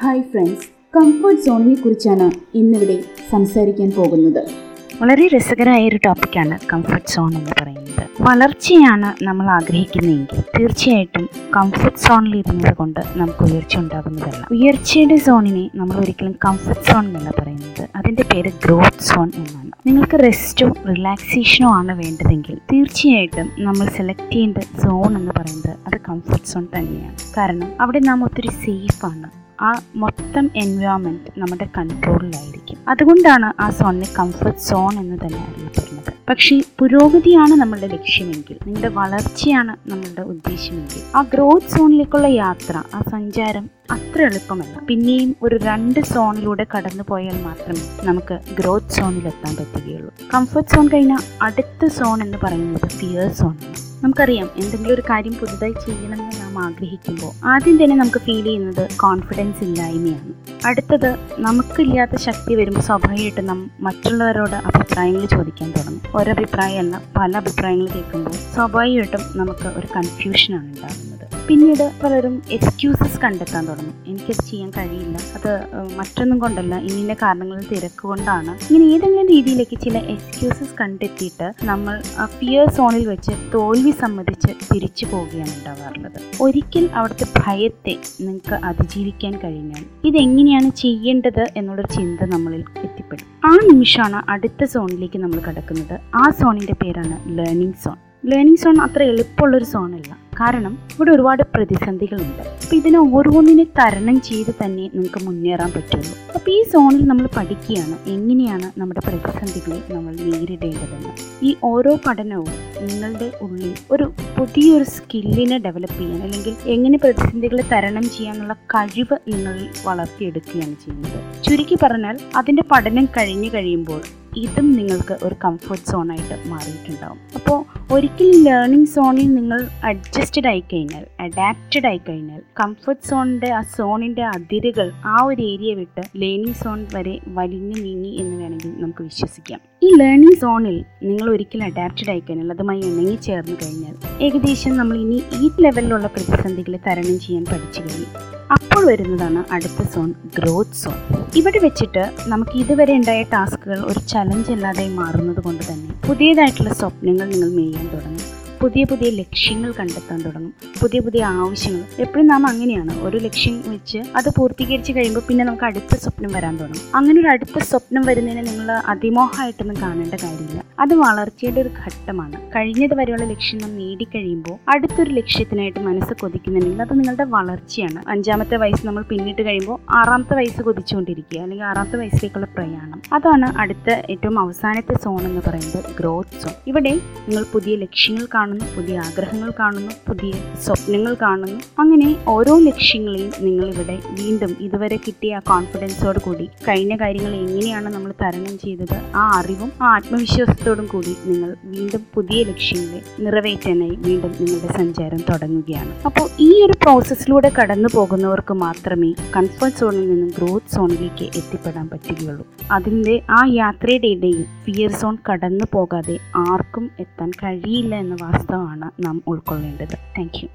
Hi friends comfort സോണിനെ കുറിച്ചാണ് ഇന്നിവിടെ സംസാരിക്കാൻ പോകുന്നത്. വളരെ രസകരമായ ഒരു ടോപ്പിക്കാണ് കംഫർട്ട് സോൺ എന്ന് പറയുന്നത്. വളർച്ചയാണ് നമ്മൾ ആഗ്രഹിക്കുന്നതെങ്കിൽ തീർച്ചയായിട്ടും കംഫർട്ട് സോണിൽ ഇരുന്നത് കൊണ്ട് നമുക്ക് ഉയർച്ച ഉണ്ടാകുന്നതല്ല. ഉയർച്ചയുടെ സോണിനെ നമ്മൾ ഒരിക്കലും കംഫർട്ട് സോൺ എന്നല്ല പറയുന്നത്. അതിന്റെ പേര് ഗ്രോത്ത് സോൺ എന്നാണ്. നിങ്ങൾക്ക് റെസ്റ്റോ റിലാക്സേഷനോ ആണ് വേണ്ടതെങ്കിൽ തീർച്ചയായിട്ടും നമ്മൾ സെലക്ട് ചെയ്യേണ്ട സോൺ എന്ന് പറയുന്നത് അത് കംഫർട്ട് സോൺ തന്നെയാണ്. കാരണം അവിടെ നാം ഒത്തിരി സേഫാണ് ആ മൊത്തം എൻവയോൺമെന്റ് നമ്മുടെ കൺട്രോളിലായിരിക്കും അതുകൊണ്ടാണ് ആ സോണിനെ കംഫർട്ട് സോൺ എന്ന് തന്നെ അറിയപ്പെടുന്നത്. പക്ഷേ പുരോഗതിയാണ് നമ്മളുടെ ലക്ഷ്യമെങ്കിൽ നിങ്ങളുടെ വളർച്ചയാണ് നമ്മളുടെ ഉദ്ദേശമെങ്കിൽ. ആ ഗ്രോത്ത് സോണിലേക്കുള്ള യാത്ര ആ സഞ്ചാരം അത്ര എളുപ്പമല്ല. പിന്നെയും ഒരു രണ്ട് സോണിലൂടെ കടന്നു പോയാൽ മാത്രമേ നമുക്ക് ഗ്രോത്ത് സോണിൽ സോണിലെത്താൻ പറ്റുകയുള്ളൂ. കംഫർട്ട് സോൺ കഴിഞ്ഞാൽ അടുത്ത സോൺ എന്ന് പറയുന്നത് ഫിയർ സോൺ നമുക്കറിയാം എന്തെങ്കിലും ഒരു കാര്യം പുതുതായി ചെയ്യണമെന്ന് നാം ആഗ്രഹിക്കുമ്പോൾ ആദ്യം തന്നെ നമുക്ക് ഫീൽ ചെയ്യുന്നത് കോൺഫിഡൻസ് ഇല്ലായ്മയാണ്. അടുത്തത് നമുക്കില്ലാത്ത ശക്തി വരുമ്പോൾ സ്വാഭാവികമായിട്ട് നാം മറ്റുള്ളവരോട് അഭിപ്രായങ്ങൾ ചോദിക്കാൻ തുടങ്ങും. ഒരഭിപ്രായമല്ല പല അഭിപ്രായങ്ങൾ കേൾക്കുമ്പോൾ സ്വാഭാവികമായിട്ടും നമുക്ക് ഒരു കൺഫ്യൂഷനാണ് ഉണ്ടാകുന്നത്. പിന്നീട് പലരും എക്സ്ക്യൂസസ് കണ്ടെത്താൻ തുടങ്ങും. എനിക്കത് ചെയ്യാൻ കഴിയില്ല. അത് മറ്റൊന്നും കൊണ്ടല്ല. ഇന്നിന്റെ കാരണങ്ങൾ തിരക്ക് കൊണ്ടാണ്. ഇങ്ങനെ ഏതെങ്കിലും രീതിയിലേക്ക് ചില എക്സ്ക്യൂസസ് കണ്ടെത്തിയിട്ട് നമ്മൾ ആ ഫിയർ സോണിൽ വെച്ച് തോൽവി സമ്മതിച്ച് തിരിച്ചു പോവുകയാണ് ഉണ്ടാവാറുള്ളത്. ഒരിക്കൽ അവിടുത്തെ ഭയത്തെ നിങ്ങൾക്ക് അതിജീവിക്കാൻ കഴിഞ്ഞാൽ ഇതെങ്ങനെയാണ് ചെയ്യേണ്ടത് എന്നുള്ളൊരു ചിന്ത നമ്മളിൽ എത്തിപ്പെടും. ആ നിമിഷമാണ് അടുത്ത സോണിലേക്ക് നമ്മൾ കടക്കുന്നത്. ആ സോണിന്റെ പേരാണ് ലേണിംഗ് സോൺ ലേണിംഗ് സോൺ അത്ര എളുപ്പമുള്ളൊരു സോണല്ല കാരണം ഇവിടെ ഒരുപാട് പ്രതിസന്ധികളുണ്ട്. അപ്പം ഇതിനെ ഓരോന്നിനെ തരണം ചെയ്ത് തന്നെ നമുക്ക് മുന്നേറാൻ പറ്റുള്ളൂ. അപ്പോൾ ഈ സോണിൽ നമ്മൾ പഠിക്കുകയാണ് എങ്ങനെയാണ് നമ്മുടെ പ്രതിസന്ധികളെ നമ്മൾ നേരിടേണ്ടതെന്ന്. ഈ ഓരോ പഠനവും നിങ്ങളുടെ ഉള്ളിൽ ഒരു പുതിയൊരു സ്കില്ലിനെ ഡെവലപ്പ് ചെയ്യാൻ അല്ലെങ്കിൽ എങ്ങനെ പ്രതിസന്ധികളെ തരണം ചെയ്യാനുള്ള കഴിവ് നിങ്ങളിൽ വളർത്തിയെടുക്കുകയാണ് ചെയ്യുന്നത്. ചുരുക്കി പറഞ്ഞാൽ അതിന്റെ പഠനം കഴിഞ്ഞു കഴിയുമ്പോൾ ഇതും നിങ്ങൾക്ക് ഒരു കംഫർട്ട് സോണായിട്ട് മാറിയിട്ടുണ്ടാവും. അപ്പോൾ ഒരിക്കലും ലേണിംഗ് സോണിൽ നിങ്ങൾ അഡ്ജസ്റ്റഡ് ആയി കഴിഞ്ഞാൽ അഡാപ്റ്റഡ് ആയി കഴിഞ്ഞാൽ കംഫർട്ട് സോണിന്റെ ആ സോണിന്റെ അതിരുകൾ ആ ഒരു ഏരിയ വിട്ട് ലേണിംഗ് സോൺ വരെ വലിഞ്ഞു നീങ്ങി എന്ന് വേണമെങ്കിൽ നമുക്ക് വിശ്വസിക്കാം. ഈ ലേണിംഗ് സോണിൽ നിങ്ങൾ ഒരിക്കലും അഡാപ്റ്റഡ് ആയി കഴിഞ്ഞാൽ അതുമായി ഇണങ്ങി ചേർന്ന് കഴിഞ്ഞാൽ ഏകദേശം നമ്മൾ ഇനി ഈ ലെവലിലുള്ള പ്രതിസന്ധികളെ തരണം ചെയ്യാൻ പഠിച്ചു കഴിയും അപ്പോൾ വരുന്നതാണ് അടുത്ത സോൺ ഗ്രോത്ത് സോൺ. ഇവിടെ വെച്ചിട്ട് നമുക്ക് ഇതുവരെ ഉണ്ടായ ടാസ്കുകൾ ഒരു ചലഞ്ച് അല്ലാതെ മാറുന്നത് കൊണ്ട് തന്നെ പുതിയതായിട്ടുള്ള സ്വപ്നങ്ങൾ നിങ്ങൾ മെയ്യാൻ തുടങ്ങും. പുതിയ പുതിയ ലക്ഷ്യങ്ങൾ കണ്ടെത്താൻ തുടങ്ങും. പുതിയ പുതിയ ആവശ്യങ്ങൾ. എപ്പോഴും നാം അങ്ങനെയാണ്. ഒരു ലക്ഷ്യം വെച്ച് അത് പൂർത്തീകരിച്ച് കഴിയുമ്പോൾ പിന്നെ നമുക്ക് അടുത്ത സ്വപ്നം വരാൻ തുടങ്ങും. അങ്ങനെ ഒരു അടുത്ത സ്വപ്നം വരുന്നതിനെ നിങ്ങൾ അതിമോഹമായിട്ടൊന്നും കാണേണ്ട കാര്യമില്ല. അത് വളർച്ചയുടെ ഒരു ഘട്ടമാണ്. കഴിഞ്ഞത് വരെയുള്ള ലക്ഷ്യം നാം നേടിക്കഴിയുമ്പോൾ അടുത്തൊരു ലക്ഷ്യത്തിനായിട്ട് മനസ്സ് കൊതിക്കുന്നുണ്ടെങ്കിൽ അത് നിങ്ങളുടെ വളർച്ചയാണ്. അഞ്ചാമത്തെ വയസ്സ് നമ്മൾ പിന്നിട്ട് കഴിയുമ്പോൾ ആറാമത്തെ വയസ്സ് കൊതിച്ചുകൊണ്ടിരിക്കുക അല്ലെങ്കിൽ ആറാമത്തെ വയസ്സിലേക്കുള്ള പ്രയാണം. അതാണ് അടുത്ത ഏറ്റവും അവസാനത്തെ സോൺ എന്ന് പറയുന്നത് ഗ്രോത്ത് സോൺ. ഇവിടെ നിങ്ങൾ പുതിയ ലക്ഷ്യങ്ങൾ കാണുന്നു പുതിയ ആഗ്രഹങ്ങൾ കാണുന്നു പുതിയ സ്വപ്നങ്ങൾ കാണുന്നു. അങ്ങനെ ഓരോ ലക്ഷ്യങ്ങളെയും നിങ്ങൾ ഇവിടെ വീണ്ടും ഇതുവരെ കിട്ടിയ ആ കോൺഫിഡൻസോട് കൂടി കഴിഞ്ഞ കാര്യങ്ങൾ എങ്ങനെയാണ് നമ്മൾ തരണം ചെയ്തത് ആ അറിവും ആ ആത്മവിശ്വാസത്തോടും കൂടി നിങ്ങൾ വീണ്ടും പുതിയ ലക്ഷ്യങ്ങളെ നിറവേറ്റാനായി വീണ്ടും നിങ്ങളുടെ സഞ്ചാരം തുടങ്ങുകയാണ്. അപ്പോൾ ഈ ഒരു പ്രോസസ്സിലൂടെ കടന്നു പോകുന്നവർക്ക് മാത്രമേ കംഫർട്ട് സോണിൽ നിന്നും ഗ്രോത്ത് സോണിലേക്ക് എത്തിപ്പെടാൻ പറ്റുകയുള്ളൂ. അതിന്റെ ആ യാത്രയുടെ ഇടയിൽ ഫിയർ സോൺ കടന്നു പോകാതെ ആർക്കും എത്താൻ കഴിയില്ല എന്ന വാസ്തവമാണ് നാം ഉൾക്കൊള്ളേണ്ടത്. താങ്ക്